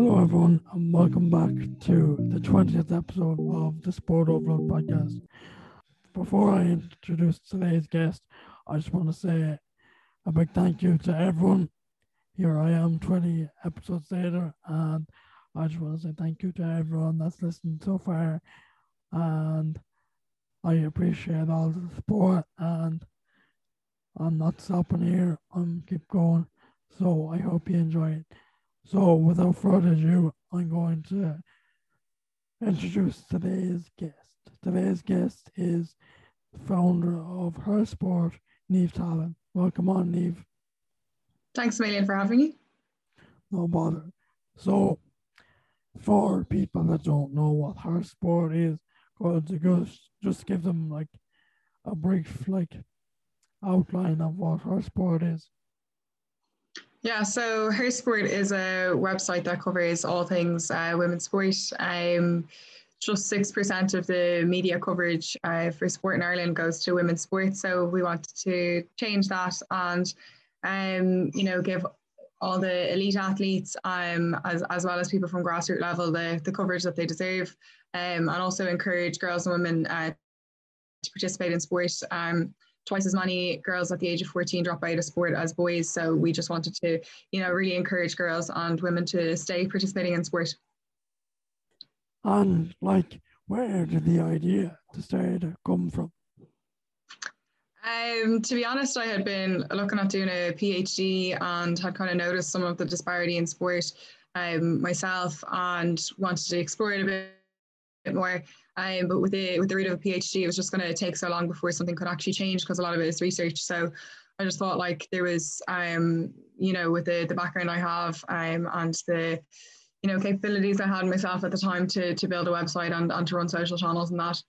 Hello, everyone, and welcome back to the 20th episode of the Sport Overload podcast. Before I introduce today's guest, I just want to say a big thank you to everyone. Here I am, 20 episodes later, and I just want to say thank you to everyone that's listened so far. And I appreciate all the support, and I'm not stopping here. I'm keep going. So I hope you enjoy it. So without further ado, I'm going to introduce today's guest. Today's guest is founder of Her Sport, Niamh Tallon. Welcome on, Neve. Thanks a million for having me. No bother. So, for people that don't know what Her Sport is, going to just just give them like a brief like outline of what Her Sport is. Yeah, so Her Sport is a website that covers all things uh, women's sport. Um, just 6% of the media coverage uh, for sport in Ireland goes to women's sport. So we wanted to change that and, um, you know, give all the elite athletes, um, as, as well as people from grassroots level, the, the coverage that they deserve, um, and also encourage girls and women uh, to participate in sport. Um, twice as many girls at the age of 14 drop out of sport as boys. So we just wanted to, you know, really encourage girls and women to stay participating in sport. And like, where did the idea to start come from? Um, to be honest, I had been looking at doing a PhD and had kind of noticed some of the disparity in sport um, myself and wanted to explore it a bit, bit more. Um, but with the with the route of a PhD, it was just going to take so long before something could actually change because a lot of it is research. So I just thought like there was, um, you know, with the the background I have um, and the you know capabilities I had myself at the time to to build a website and, and to run social channels and that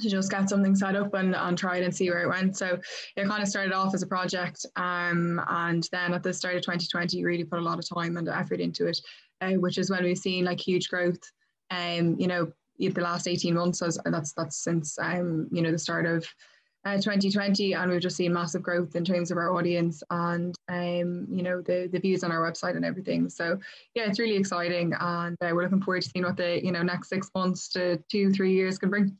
to just get something set up and, and try it and see where it went. So it kind of started off as a project. Um, and then at the start of 2020, really put a lot of time and effort into it, uh, which is when we've seen like huge growth. Um, you know, the last 18 months as that's that's since um you know the start of uh, 2020 and we've just seen massive growth in terms of our audience and um you know the the views on our website and everything. So yeah it's really exciting and uh, we're looking forward to seeing what the you know next six months to two three years can bring.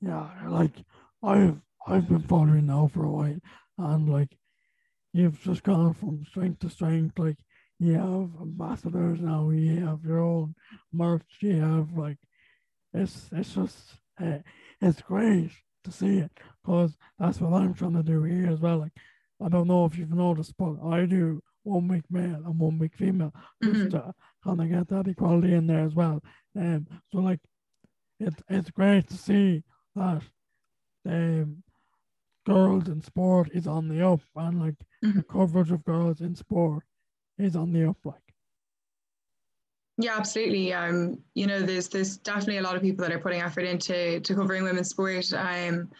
Yeah like i've i've been following now for a while and like you've just gone from strength to strength like you have ambassadors now, you have your own merch, you have like, it's it's just, uh, it's great to see it because that's what I'm trying to do here as well. Like, I don't know if you've noticed, but I do one week male and one week female just mm-hmm. to kind of get that equality in there as well. Um, so like, it, it's great to see that um, girls in sport is on the up and like mm-hmm. the coverage of girls in sport is on the up like. Yeah absolutely. Um you know there's there's definitely a lot of people that are putting effort into to covering women's sport um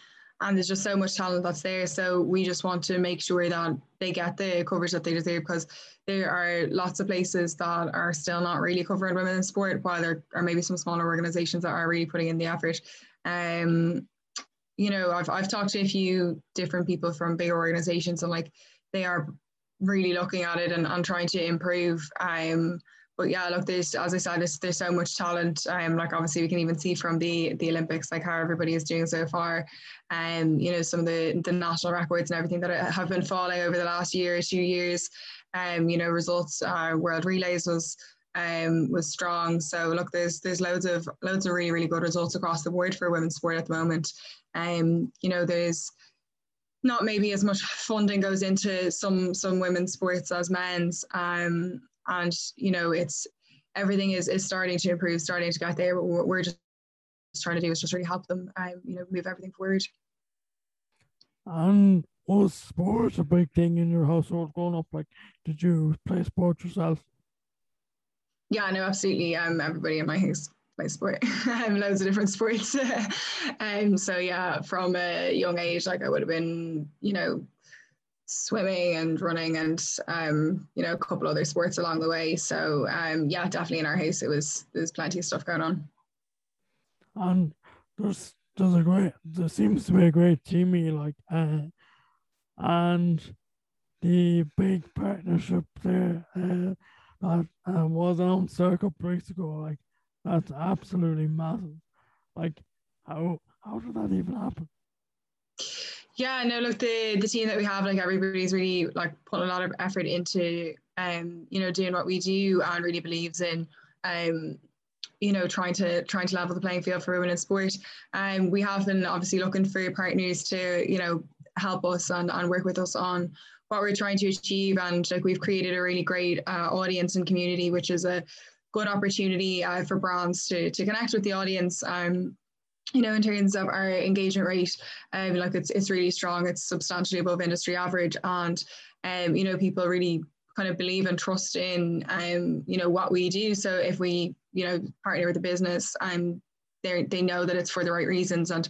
and there's just so much talent that's there. So we just want to make sure that they get the coverage that they deserve because there are lots of places that are still not really covering women in sport while there are maybe some smaller organizations that are really putting in the effort. Um you know I've, I've talked to a few different people from bigger organizations and like they are really looking at it and, and trying to improve. Um, but yeah, look, there's as I said, there's, there's so much talent. Um, like obviously we can even see from the the Olympics, like how everybody is doing so far. And um, you know, some of the the national records and everything that have been falling over the last year, or two years. Um, you know, results. Uh, World Relays was um, was strong. So look, there's there's loads of loads of really really good results across the board for women's sport at the moment. Um, you know, there's not maybe as much funding goes into some some women's sports as men's. Um and you know it's everything is is starting to improve starting to get there but what we're just trying to do is just really help them um you know move everything forward. And was sports a big thing in your household growing up? Like did you play sports yourself? Yeah no absolutely. Um everybody in my house play sport. loads of different sports. um, so yeah, from a young age, like I would have been, you know, swimming and running and um, you know, a couple other sports along the way. So um, yeah, definitely in our house it was there's plenty of stuff going on. And there's there's a great there seems to be a great teaming like uh, and the big partnership there uh, that uh, was on circa weeks ago. Like that's absolutely massive. Like how how did that even happen? Yeah, no, look, the the team that we have, like everybody's really like putting a lot of effort into um, you know, doing what we do and really believes in um you know, trying to trying to level the playing field for women in sport. And um, we have been obviously looking for partners to, you know, help us and, and work with us on what we're trying to achieve. And like we've created a really great uh, audience and community, which is a good opportunity uh, for brands to to connect with the audience. Um, you know, in terms of our engagement rate, um, like it's it's really strong. It's substantially above industry average, and um, you know, people really kind of believe and trust in um, you know what we do. So if we you know partner with a business, um, they they know that it's for the right reasons, and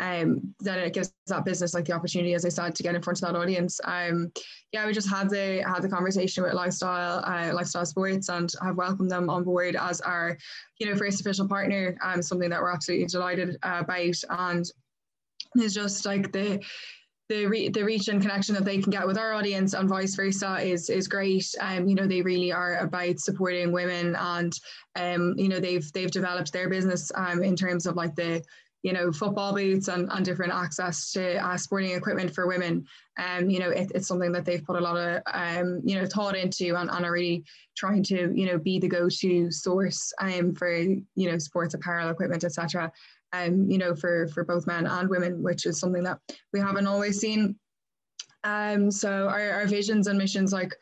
um, then it gives that business like the opportunity, as I said, to get in front of that audience. Um, yeah, we just had the had the conversation with Lifestyle uh, Lifestyle Sports, and have welcomed them on board as our you know first official partner. Um, something that we're absolutely delighted uh, about, and it's just like the the re- the reach and connection that they can get with our audience and vice versa is is great. Um, you know, they really are about supporting women, and um, you know, they've they've developed their business um in terms of like the you know football boots and, and different access to uh, sporting equipment for women. Um, you know, it, it's something that they've put a lot of um, you know thought into and, and are really trying to you know be the go-to source um for you know sports apparel equipment, etc um, you know, for for both men and women, which is something that we haven't always seen. Um, so our, our visions and missions like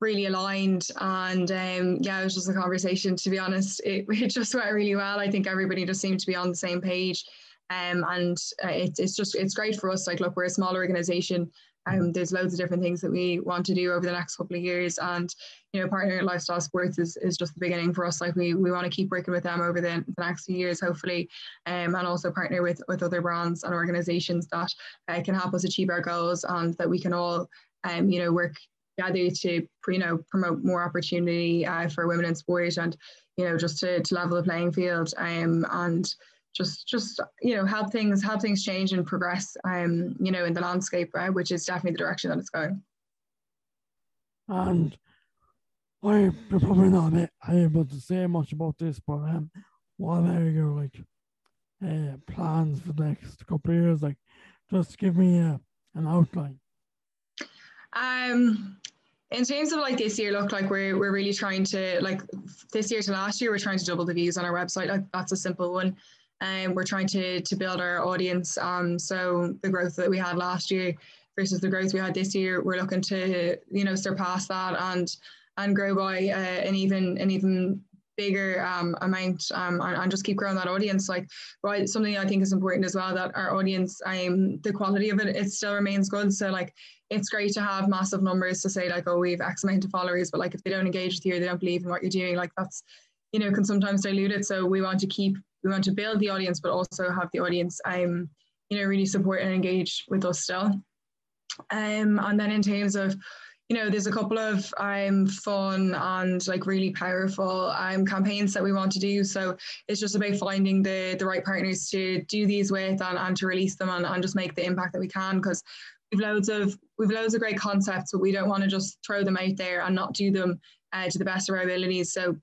really aligned and um, yeah it was just a conversation to be honest. It, it just went really well. I think everybody just seemed to be on the same page. Um, and uh, it, it's just it's great for us. Like look we're a small organization um, there's loads of different things that we want to do over the next couple of years and you know partner at lifestyle sports is, is just the beginning for us. Like we, we want to keep working with them over the, the next few years hopefully um, and also partner with with other brands and organizations that uh, can help us achieve our goals and that we can all um, you know work together to you know promote more opportunity uh, for women in sport and you know just to, to level the playing field. Um, and just just you know help things help things change and progress um you know in the landscape uh, which is definitely the direction that it's going. And I'm probably not able to say much about this but um what are your like uh, plans for the next couple of years like just give me a, an outline. Um in terms of like this year, look like we're we're really trying to like this year to last year, we're trying to double the views on our website. Like that's a simple one and um, we're trying to to build our audience. Um, so the growth that we had last year versus the growth we had this year, we're looking to you know surpass that and and grow by uh, an even an even bigger um, amount um, and, and, just keep growing that audience. Like, right, something I think is important as well that our audience, um, the quality of it, it still remains good. So like, it's great to have massive numbers to say like, oh, we've X amount of followers, but like if they don't engage with you, they don't believe in what you're doing, like that's, you know, can sometimes dilute it. So we want to keep we want to build the audience, but also have the audience, um, you know, really support and engage with us still. Um, and then in terms of, you know, there's a couple of um, fun and like really powerful um, campaigns that we want to do. So it's just about finding the the right partners to do these with and, and to release them and, and just make the impact that we can because we've loads of we've loads of great concepts, but we don't want to just throw them out there and not do them uh, to the best of our abilities. So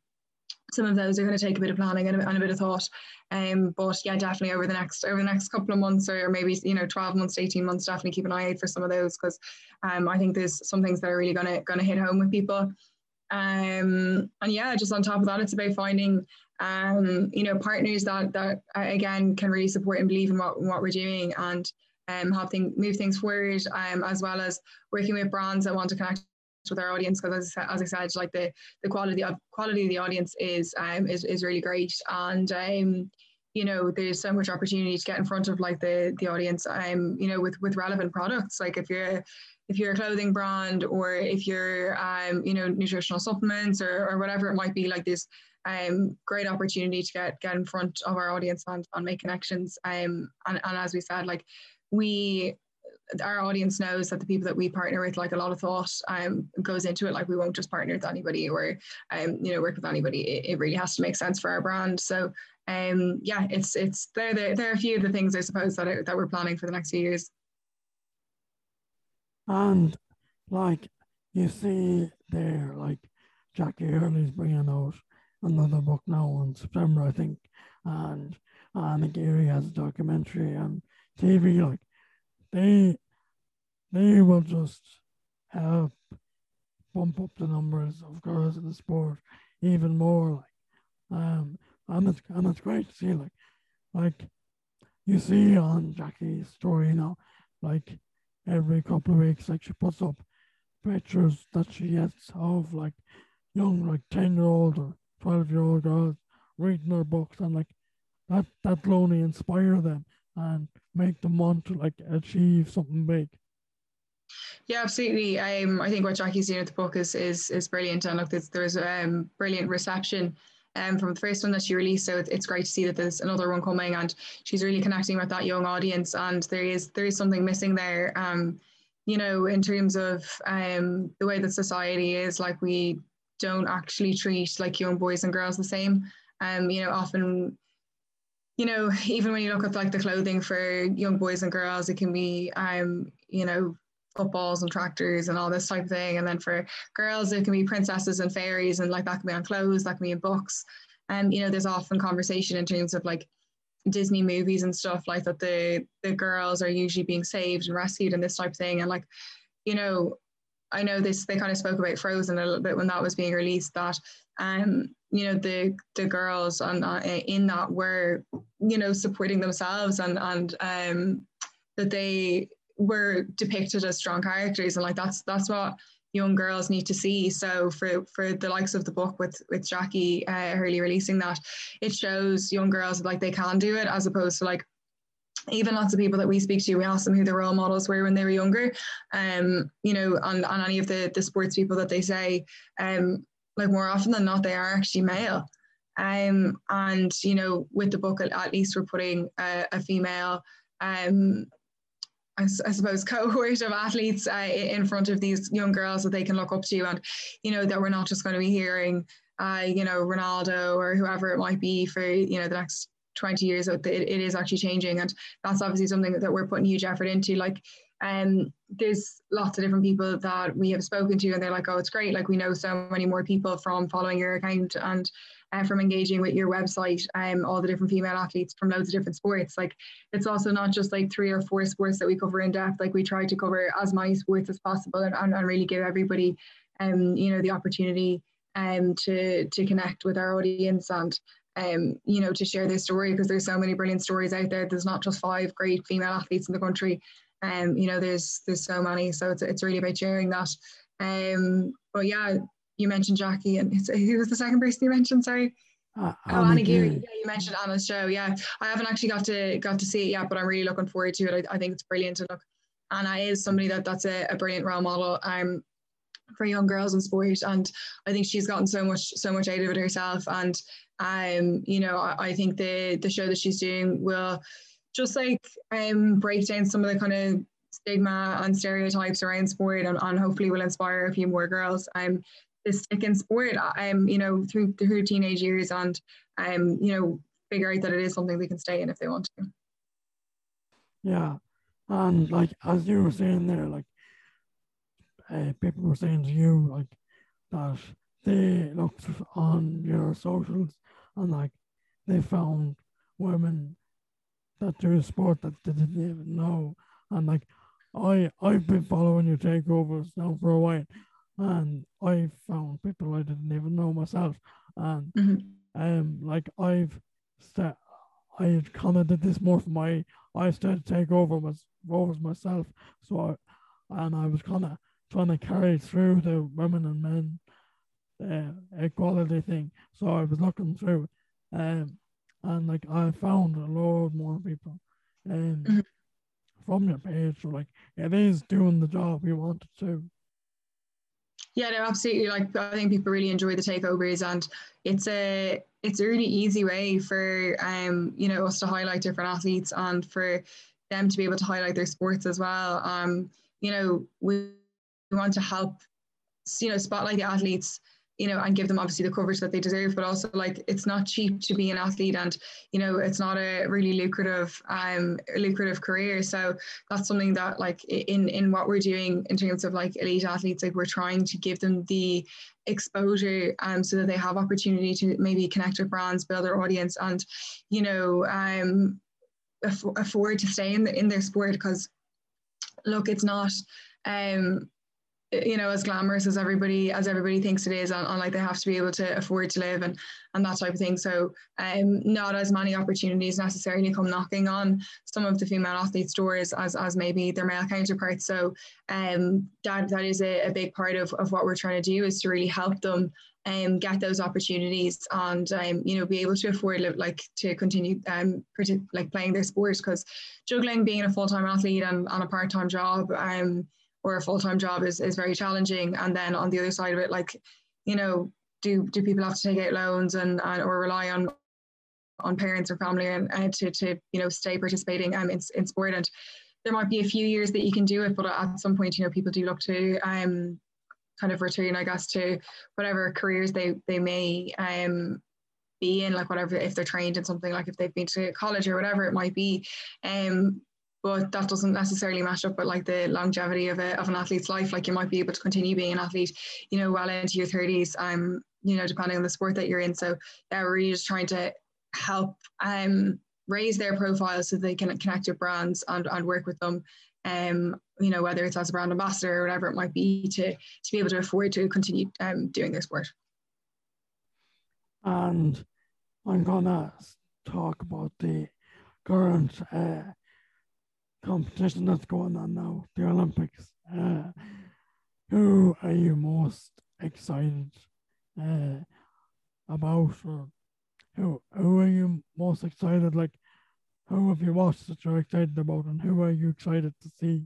some of those are going to take a bit of planning and a, and a bit of thought. Um, but yeah, definitely over the next over the next couple of months or maybe you know 12 months, 18 months, definitely keep an eye out for some of those because um, I think there's some things that are really gonna gonna hit home with people. Um, and yeah, just on top of that, it's about finding um, you know partners that that uh, again can really support and believe in what what we're doing and um, help thing, move things forward, um, as well as working with brands that want to connect with our audience because as, as I said like the the quality of quality of the audience is um is, is really great. And um you know there's so much opportunity to get in front of like the the audience um you know with with relevant products. Like if you're if you're a clothing brand or if you're um you know nutritional supplements or, or whatever it might be like this um great opportunity to get get in front of our audience and, and make connections. Um and, and as we said like we our audience knows that the people that we partner with, like a lot of thought um, goes into it. Like we won't just partner with anybody or, um, you know, work with anybody. It, it really has to make sense for our brand. So, um, yeah, it's it's there. There, there are a few of the things I suppose that that we're planning for the next few years. And like you see there, like Jackie Hurley's bringing out another book now in September, I think, and Anna Geary has a documentary and TV. Like they, they will just help bump up the numbers of girls in the sport even more. Like, um, and it's and it's great to see. Like, like you see on Jackie's story know, like every couple of weeks, like she puts up pictures that she gets of like young, like ten year old or twelve year old girls reading her books, and like that that will only inspire them and make them want to like achieve something big. Yeah, absolutely. Um, I think what Jackie's doing with the book is is is brilliant, and look, there's, there's um brilliant reception. Um, from the first one that she released, so it's great to see that there's another one coming, and she's really connecting with that young audience. And there is there is something missing there. Um, you know, in terms of um the way that society is, like we don't actually treat like young boys and girls the same. Um, you know, often you know, even when you look at like the clothing for young boys and girls, it can be, um, you know, footballs and tractors and all this type of thing. And then for girls, it can be princesses and fairies, and like that can be on clothes, that can be in books. And you know, there's often conversation in terms of like Disney movies and stuff like that. The the girls are usually being saved and rescued and this type of thing. And like, you know, I know this. They kind of spoke about Frozen a little bit when that was being released. That um, you know, the the girls on uh, in that were you know supporting themselves and and um, that they were depicted as strong characters and like that's that's what young girls need to see so for for the likes of the book with with jackie uh, Hurley releasing that it shows young girls like they can do it as opposed to like even lots of people that we speak to, we ask them who their role models were when they were younger. Um, you know, on, on any of the, the sports people that they say, um, like more often than not, they are actually male. Um, and you know, with the book, at, least we're putting a, a female um, I, I suppose cohort of athletes uh, in front of these young girls that they can look up to. And you know that we're not just going to be hearing uh, you know Ronaldo or whoever it might be for you know the next 20 years it, it is actually changing. And that's obviously something that we're putting huge effort into. Like um there's lots of different people that we have spoken to and they're like oh it's great like we know so many more people from following your account and uh, from engaging with your website, um, all the different female athletes from loads of different sports. Like it's also not just like three or four sports that we cover in depth. Like we try to cover as many sports as possible and, and, and really give everybody, um, you know, the opportunity um, to to connect with our audience and um, you know, to share their story because there's so many brilliant stories out there. There's not just five great female athletes in the country. Um, you know, there's there's so many. So it's it's really about sharing that. Um, but yeah, you mentioned Jackie, and who was the second person you mentioned? Sorry. Uh, oh, Anna Geary. Yeah, you mentioned Anna's show. Yeah, I haven't actually got to got to see it yet, but I'm really looking forward to it. I, I think it's brilliant. And look, Anna is somebody that that's a, a brilliant role model. Um, for young girls in sport, and I think she's gotten so much so much out of it herself. And um, you know, I, I think the the show that she's doing will just like um break down some of the kind of stigma and stereotypes around sport and, and hopefully will inspire a few more girls. Um, to stick in sport, um, you know, through through teenage years and um, you know, figure out that it is something they can stay in if they want to. Yeah, and like as you were saying there, like uh, people were saying to you like that they looked on your socials and like they found women that do a sport that they didn't even know, and like I I've been following your takeovers now for a while, and I found people I didn't even know myself, and mm-hmm. um, like I've st- I of did this more for my I started to take over my overs myself, so I, and I was kind of trying to carry through the women and men uh, equality thing. So I was looking through, um, and like I found a lot more people, and mm-hmm. from your page, so like it is doing the job we wanted to. Yeah, no, absolutely. Like I think people really enjoy the takeovers, and it's a it's a really easy way for um you know us to highlight different athletes and for them to be able to highlight their sports as well. Um, you know, we, we want to help you know spotlight the athletes you know, and give them obviously the coverage that they deserve, but also like it's not cheap to be an athlete and, you know, it's not a really lucrative, um, lucrative career. So that's something that like in, in what we're doing in terms of like elite athletes, like we're trying to give them the exposure um, so that they have opportunity to maybe connect with brands, build their audience and, you know, um, afford to stay in the, in their sport because look, it's not, um, you know as glamorous as everybody as everybody thinks it is and, like they have to be able to afford to live and and that type of thing. So um not as many opportunities necessarily come knocking on some of the female athletes doors as as maybe their male counterparts. So um that that is a, a big part of, of what we're trying to do is to really help them um, get those opportunities and um, you know be able to afford like to continue um, like playing their sport. Because juggling being a full-time athlete and, and a part-time job um, or a full-time job is, is very challenging. And then on the other side of it like you know do do people have to take out loans and, and or rely on on parents or family and, and to, to you know stay participating? Um, in, in sport and there might be a few years that you can do it but at some point you know people do look to um kind of return i guess to whatever careers they they may um be in like whatever if they're trained in something like if they've been to college or whatever it might be. Um but that doesn't necessarily match up with like the longevity of, a, of an athlete's life. Like you might be able to continue being an athlete, you know, well into your 30s, um, you know, depending on the sport that you're in. So yeah, we're really just trying to help um, raise their profile so they can connect with brands and, and work with them. Um, you know, whether it's as a brand ambassador or whatever it might be to to be able to afford to continue um, doing their sport. And I'm gonna talk about the current uh, competition that's going on now, the Olympics. Uh, who are you most excited uh, about? Or who who are you most excited? Like, who have you watched that you're excited about, and who are you excited to see?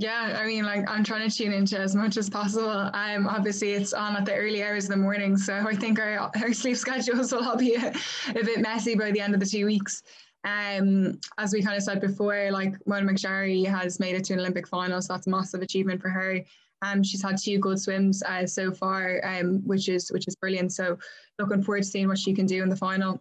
Yeah, I mean, like I'm trying to tune into as much as possible. Um, obviously it's on at the early hours of the morning, so I think our, our sleep schedules will all be a, a bit messy by the end of the two weeks. Um, as we kind of said before, like Mona McSharry has made it to an Olympic final, so that's a massive achievement for her. Um, she's had two good swims uh, so far, um, which is which is brilliant. So looking forward to seeing what she can do in the final.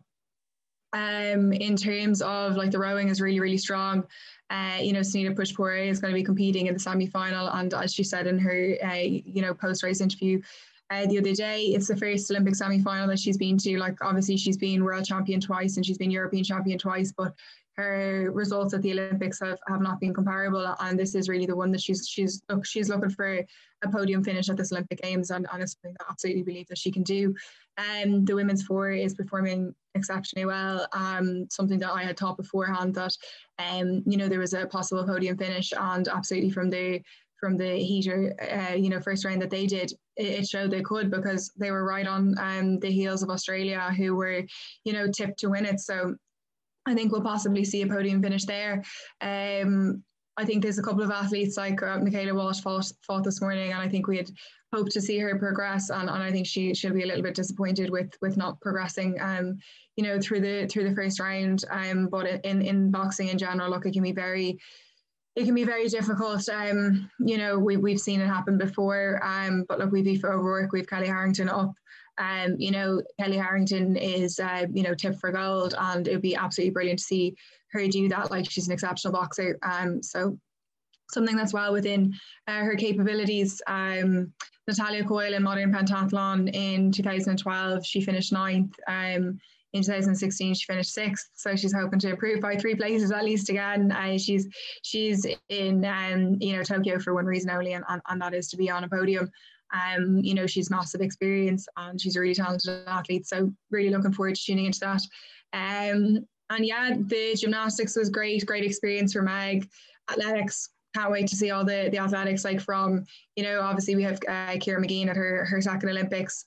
Um, in terms of like the rowing is really really strong. Uh, you know, Sanita Puspure is going to be competing in the semi final, and as she said in her uh, you know post race interview, uh, the other day. It's the first Olympic semi final that she's been to. Like, obviously, she's been world champion twice and she's been European champion twice, but her results at the Olympics have, have not been comparable. And this is really the one that she's she's look she's looking for a podium finish at this Olympic Games, and, and it's something that I absolutely believe that she can do. And um, the women's four is performing exceptionally well. Um, something that I had thought beforehand that, um, you know, there was a possible podium finish, and absolutely from the from the heater, uh, you know, first round that they did, it, showed they could because they were right on um, the heels of Australia, who were, you know, tipped to win it. So I think we'll possibly see a podium finish there. Um, I think there's a couple of athletes like uh, Michaela Walsh fought, fought this morning, and I think we had hoped to see her progress, and, and I think she she'll be a little bit disappointed with with not progressing. Um, you know, through the through the first round. Um, but in in boxing in general, look, it can be very it can be very difficult. Um, you know, we, we've seen it happen before. Um, but look, we've Aoife O'Rourke, we've Kellie Harrington up. Um, you know, Kellie Harrington is, uh, you know, tipped for gold, and it would be absolutely brilliant to see her do that. Like she's an exceptional boxer. Um, so something that's well within uh, her capabilities. Um, Natalya Coyle in modern pentathlon in 2012, she finished ninth. Um, in 2016 she finished sixth. So she's hoping to improve by three places at least again. Uh, she's she's in um, you know Tokyo for one reason only and, and, and that is to be on a podium. Um, you know she's massive experience and she's a really talented athlete so really looking forward to tuning into that. Um, and yeah the gymnastics was great great experience for Meg. Athletics can't wait to see all the the athletics like from you know obviously we have uh, Ciara Mageean at her her second Olympics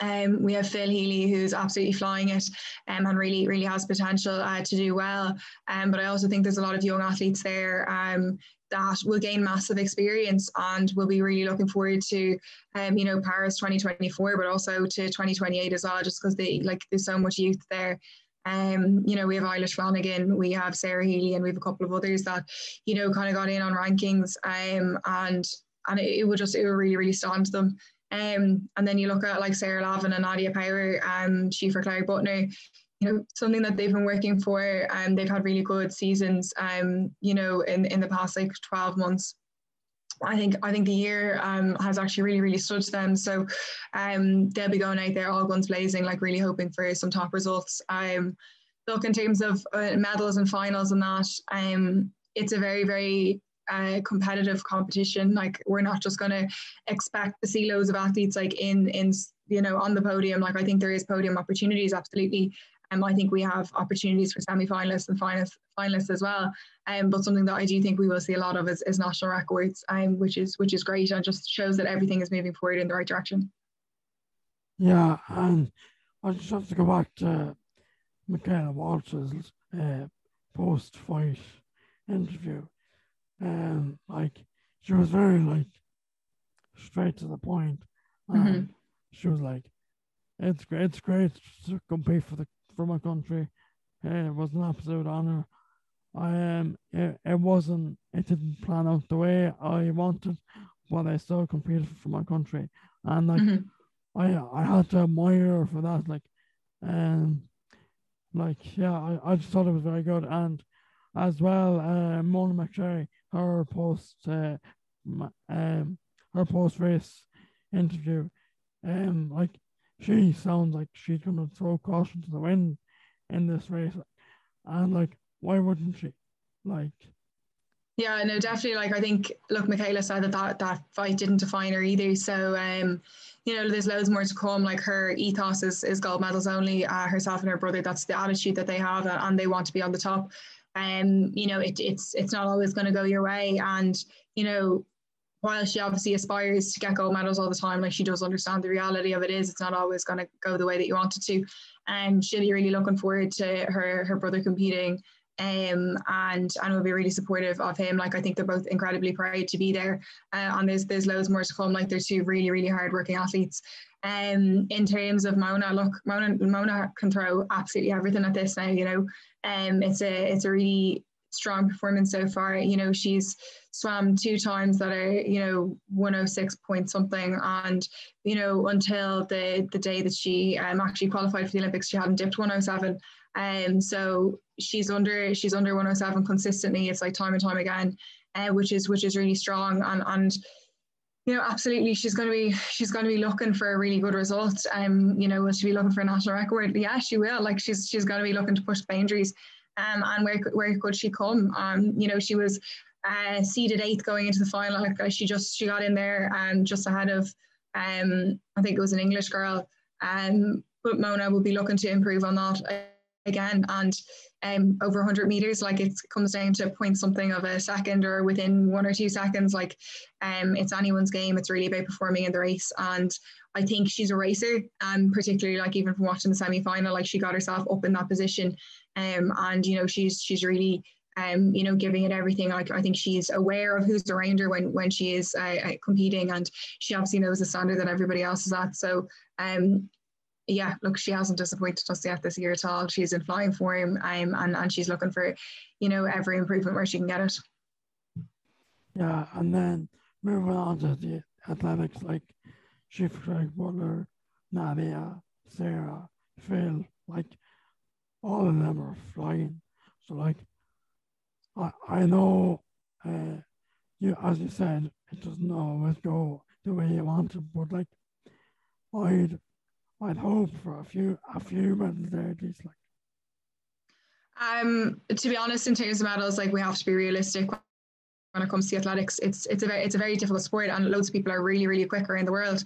um, we have Phil Healy, who's absolutely flying it um, and really, really has potential uh, to do well. Um, but I also think there's a lot of young athletes there um, that will gain massive experience and will be really looking forward to, um, you know, Paris 2024, but also to 2028 as well, just because they like there's so much youth there. Um, you know, we have Eilish Flanagan, we have Sarah Healy, and we have a couple of others that, you know, kind of got in on rankings. Um, and and it, it would just it would really, really stand to them. Um, and then you look at like Sarah Lavin and Nadia Power, and Síofra Cléirigh Büttner, you know, something that they've been working for and um, they've had really good seasons, um, you know, in, in the past like 12 months. I think I think the year um, has actually really really stood to them. So um, they'll be going out there all guns blazing, like really hoping for some top results. Um, look in terms of uh, medals and finals and that, um, it's a very very uh, competitive competition. Like we're not just going to expect to see loads of athletes like in in you know on the podium. Like I think there is podium opportunities absolutely. Um, I think we have opportunities for semi-finalists and finalists, finalists as well. Um, but something that I do think we will see a lot of is, is national records, um, which is which is great and just shows that everything is moving forward in the right direction. Yeah, and I just have to go back to Michaela Walsh's uh, post-fight interview. Um, like she was very like straight to the point. Mm-hmm. She was like, "It's great, it's great to compete for the for my country. It was an absolute honor. I um, it, it wasn't, it didn't plan out the way I wanted, but I still competed for my country, and like, mm-hmm. I I had to admire her for that. Like, um, like yeah, I, I just thought it was very good, and as well, uh, Mona McSharry, her post, uh, um, her post race interview, um, like she sounds like she's gonna throw caution to the wind in this race, and like why wouldn't she? Like, yeah, no, definitely. Like, I think, look, Michaela said that that, that fight didn't define her either. So, um, you know, there's loads more to come. Like, her ethos is, is gold medals only. Uh, herself and her brother, that's the attitude that they have, and they want to be on the top. Um, you know, it, it's it's not always going to go your way, and you know, while she obviously aspires to get gold medals all the time, like she does understand the reality of it is it's not always going to go the way that you want it to. And um, she'll be really looking forward to her her brother competing. Um, and and will be really supportive of him. Like I think they're both incredibly proud to be there. Uh, and there's there's loads more to come. Like they're two really really hardworking athletes. Um, in terms of Mona, look, Mona Mona can throw absolutely everything at this now. You know, um, it's a it's a really strong performance so far. You know, she's swam two times that are, you know, 106 point something. And, you know, until the, the day that she um, actually qualified for the Olympics, she hadn't dipped 107. Um, so she's under she's under 107 consistently. It's like time and time again, uh, which is which is really strong. And and you know, absolutely, she's going to be she's going to be looking for a really good result. Um, you know, will she be looking for a national record? Yeah, she will. Like she's she's going to be looking to push boundaries um, and where where could she come? Um, you know, she was uh, seeded eighth going into the final. Like uh, she just she got in there um, just ahead of um, I think it was an English girl. Um, but Mona will be looking to improve on that again and um, over 100 meters like it comes down to point something of a second or within one or two seconds like um, it's anyone's game it's really about performing in the race and I think she's a racer and particularly like even from watching the semi-final like she got herself up in that position um, and you know she's she's really um, you know, giving it everything. Like I think she's aware of who's around her when when she is uh, uh, competing, and she obviously knows the standard that everybody else is at. So, um, yeah, look, she hasn't disappointed us yet this year at all. She's in flying form, um, and and she's looking for, you know, every improvement where she can get it. Yeah, and then moving on to the athletics, like Síofra Cléirigh Büttner, Nadia, Sarah, Phil, like all of them are flying. So like I I know uh you as you said, it doesn't always go the way you want it, but like I'd I'd hope for a few a few medals there at like um, to be honest, in terms of medals, like we have to be realistic when it comes to athletics. It's it's a very it's a very difficult sport, and loads of people are really really quick around the world.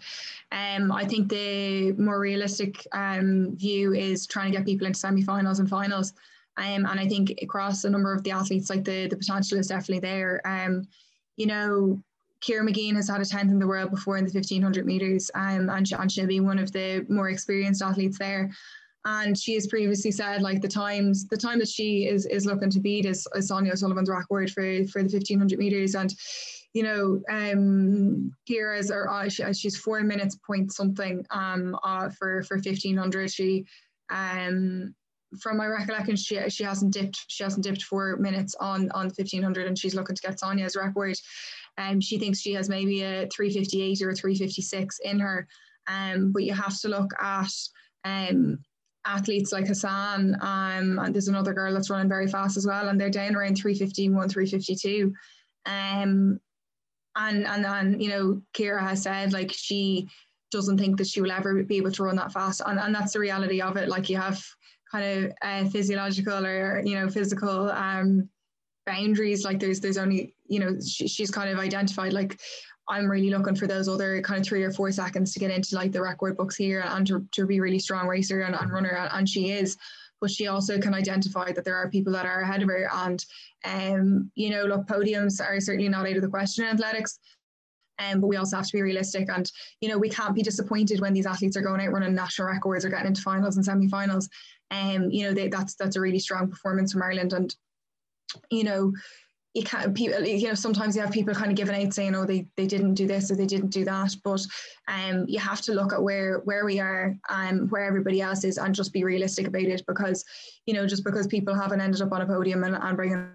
Um, I think the more realistic um, view is trying to get people into semi-finals and finals. Um, and I think across a number of the athletes, like the the potential is definitely there. Um, you know, Ciara Mageean has had a 10th in the world before in the 1500 meters, um, and, and she'll be one of the more experienced athletes there. And she has previously said like the times the time that she is is looking to beat is, is Sonia O'Sullivan's record for for the 1500 meters. And you know um Ciara's or uh, she, she's four minutes point something um uh, for for 1500 she um from my recollection she she hasn't dipped she hasn't dipped four minutes on on 1500 and she's looking to get Sonia's record um, she thinks she has maybe a 358 or a 356 in her. Um, but you have to look at um, athletes like Hassan, um, and there's another girl that's running very fast as well, and they're down around 351, 352. Um, and and and you know, Ciara has said like she doesn't think that she will ever be able to run that fast, and and that's the reality of it. Like you have kind of uh, physiological or you know physical um, boundaries. Like there's there's only you know she, she's kind of identified like I'm really looking for those other kind of three or four seconds to get into like the record books here and to, to be really strong racer and, and runner and she is. But she also can identify that there are people that are ahead of her and um you know look podiums are certainly not out of the question in athletics um, but we also have to be realistic and you know we can't be disappointed when these athletes are going out running national records or getting into finals and semi-finals. Um you know they, that's that's a really strong performance from Ireland and you know you can't people you know sometimes you have people kind of giving out saying oh they, they didn't do this or they didn't do that but um you have to look at where where we are and um, where everybody else is and just be realistic about it because you know just because people haven't ended up on a podium and, and bringing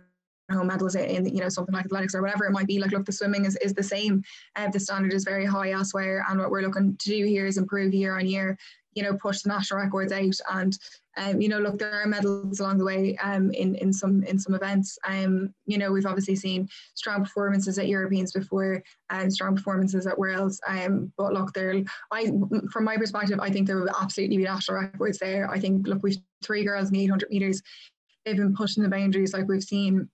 home medals in you know something like athletics or whatever it might be like look the swimming is, is the same. Uh, the standard is very high elsewhere and what we're looking to do here is improve year on year you know push the national records out and um, you know, look, there are medals along the way um, in in some in some events. Um, you know, we've obviously seen strong performances at Europeans before and strong performances at Worlds. Um, but look, there, I from my perspective, I think there will absolutely be national records there. I think, look, we've three girls in the 800 meters. They've been pushing the boundaries like we've seen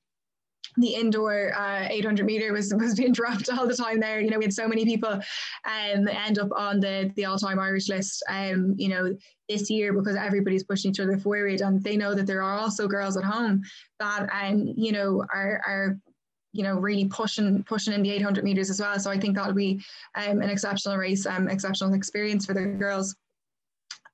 the indoor uh, 800 meter was, was being dropped all the time there. You know, we had so many people um, end up on the, the all time Irish list, um, you know, this year because everybody's pushing each other forward. And they know that there are also girls at home that, um, you know, are, are you know, really pushing pushing in the 800 meters as well. So I think that'll be um, an exceptional race, um, exceptional experience for the girls.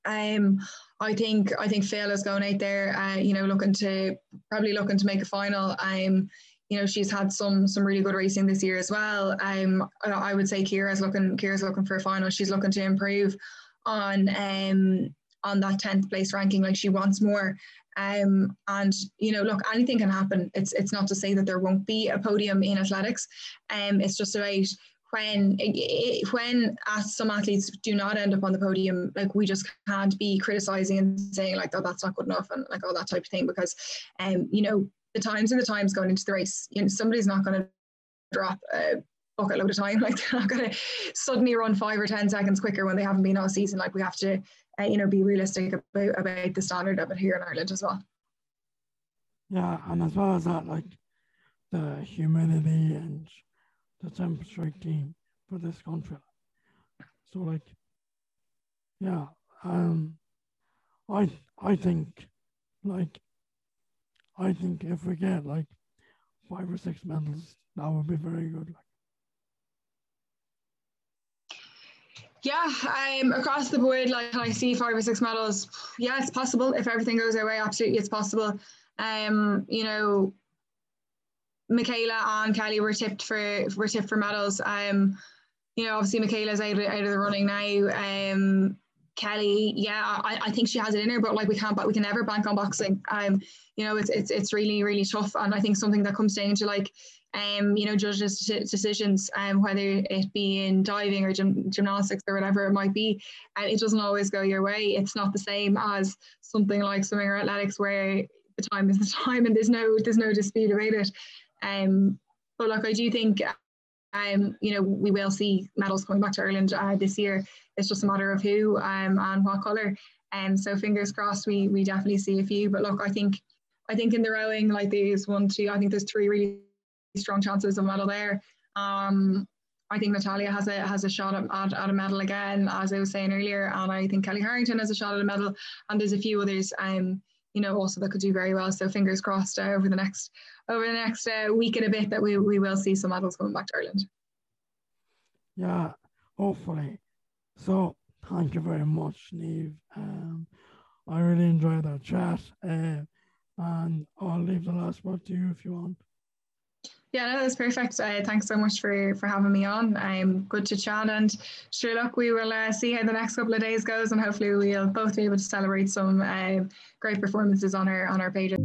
Um, I think I think Phil is going out there, uh, you know, looking to probably looking to make a final. Um, you know, she's had some some really good racing this year as well. Um, I would say Ciara's looking Ciara's looking for a final. She's looking to improve on um on that tenth place ranking. Like she wants more. Um, and you know, look, anything can happen. It's it's not to say that there won't be a podium in athletics. Um, it's just about when when some athletes do not end up on the podium, like we just can't be criticizing and saying like, oh, that's not good enough, and like all that type of thing, because, um, you know, the times are the times going into the race. You know, somebody's not going to drop a bucket load of time. Like they're not going to suddenly run five or ten seconds quicker when they haven't been all season. Like we have to, uh, you know, be realistic about about the standard of it here in Ireland as well. Yeah, and as well as that, like the humidity and the temperature team for this country. So like, yeah, um, I I think like I think if we get like five or six medals, that would be very good. Like. Yeah, um, across the board, like I see five or six medals. Yeah, it's possible if everything goes our way. Absolutely, it's possible. Um, you know, Michaela and Kellie were tipped for were tipped for medals. Um, you know, obviously Michaela's out, of, out of the running now. Um, Kellie, yeah, I, I think she has it in her, but like we can't, but we can never bank on boxing. Um, you know, it's it's it's really really tough, and I think something that comes down to like, um, you know, judges' decisions, um, whether it be in diving or gym, gymnastics or whatever it might be, and it doesn't always go your way. It's not the same as something like swimming or athletics where the time is the time, and there's no there's no dispute about it. Um, but look, I do think um, you know, we will see medals coming back to Ireland uh, this year. It's just a matter of who um, and what colour. And um, so fingers crossed, we we definitely see a few. But look, I think I think in the rowing, like there's one, two, I think there's three really strong chances of medal there. Um, I think Natalya has a has a shot at, at, at, a medal again, as I was saying earlier, and I think Kellie Harrington has a shot at a medal, and there's a few others. Um, you know, also that could do very well. So fingers crossed uh, over the next over the next uh, week and a bit that we, we will see some medals coming back to Ireland. Yeah, hopefully. So thank you very much, Niamh. Um, I really enjoyed our chat, uh, and I'll leave the last word to you if you want. Yeah, no, that's perfect. Uh, thanks so much for for having me on. I'm good to chat, and sure, look, we will uh, see how the next couple of days goes, and hopefully we'll both be able to celebrate some uh, great performances on our on our pages.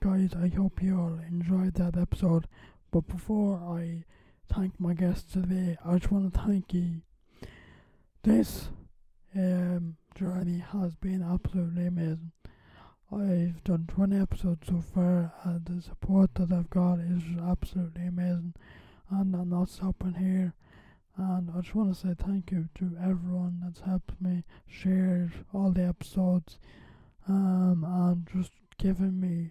Guys, I hope you all enjoyed that episode. But before I thank my guests today, I just want to thank you. This um, journey has been absolutely amazing. I've done 20 episodes so far, and the support that I've got is absolutely amazing. And I'm not stopping here. And I just want to say thank you to everyone that's helped me share all the episodes um, and just giving me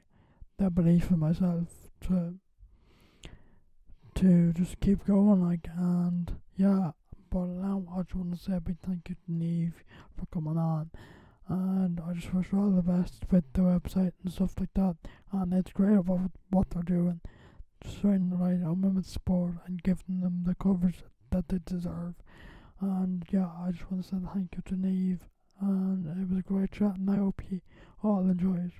the belief in myself to to just keep going like and yeah but now I just want to say a big thank you to Niamh for coming on and I just wish her all the best with the website and stuff like that and it's great about what they're doing just trying to on women's sport and giving them the coverage that they deserve and yeah I just want to say thank you to Niamh and it was a great chat and I hope you all enjoy it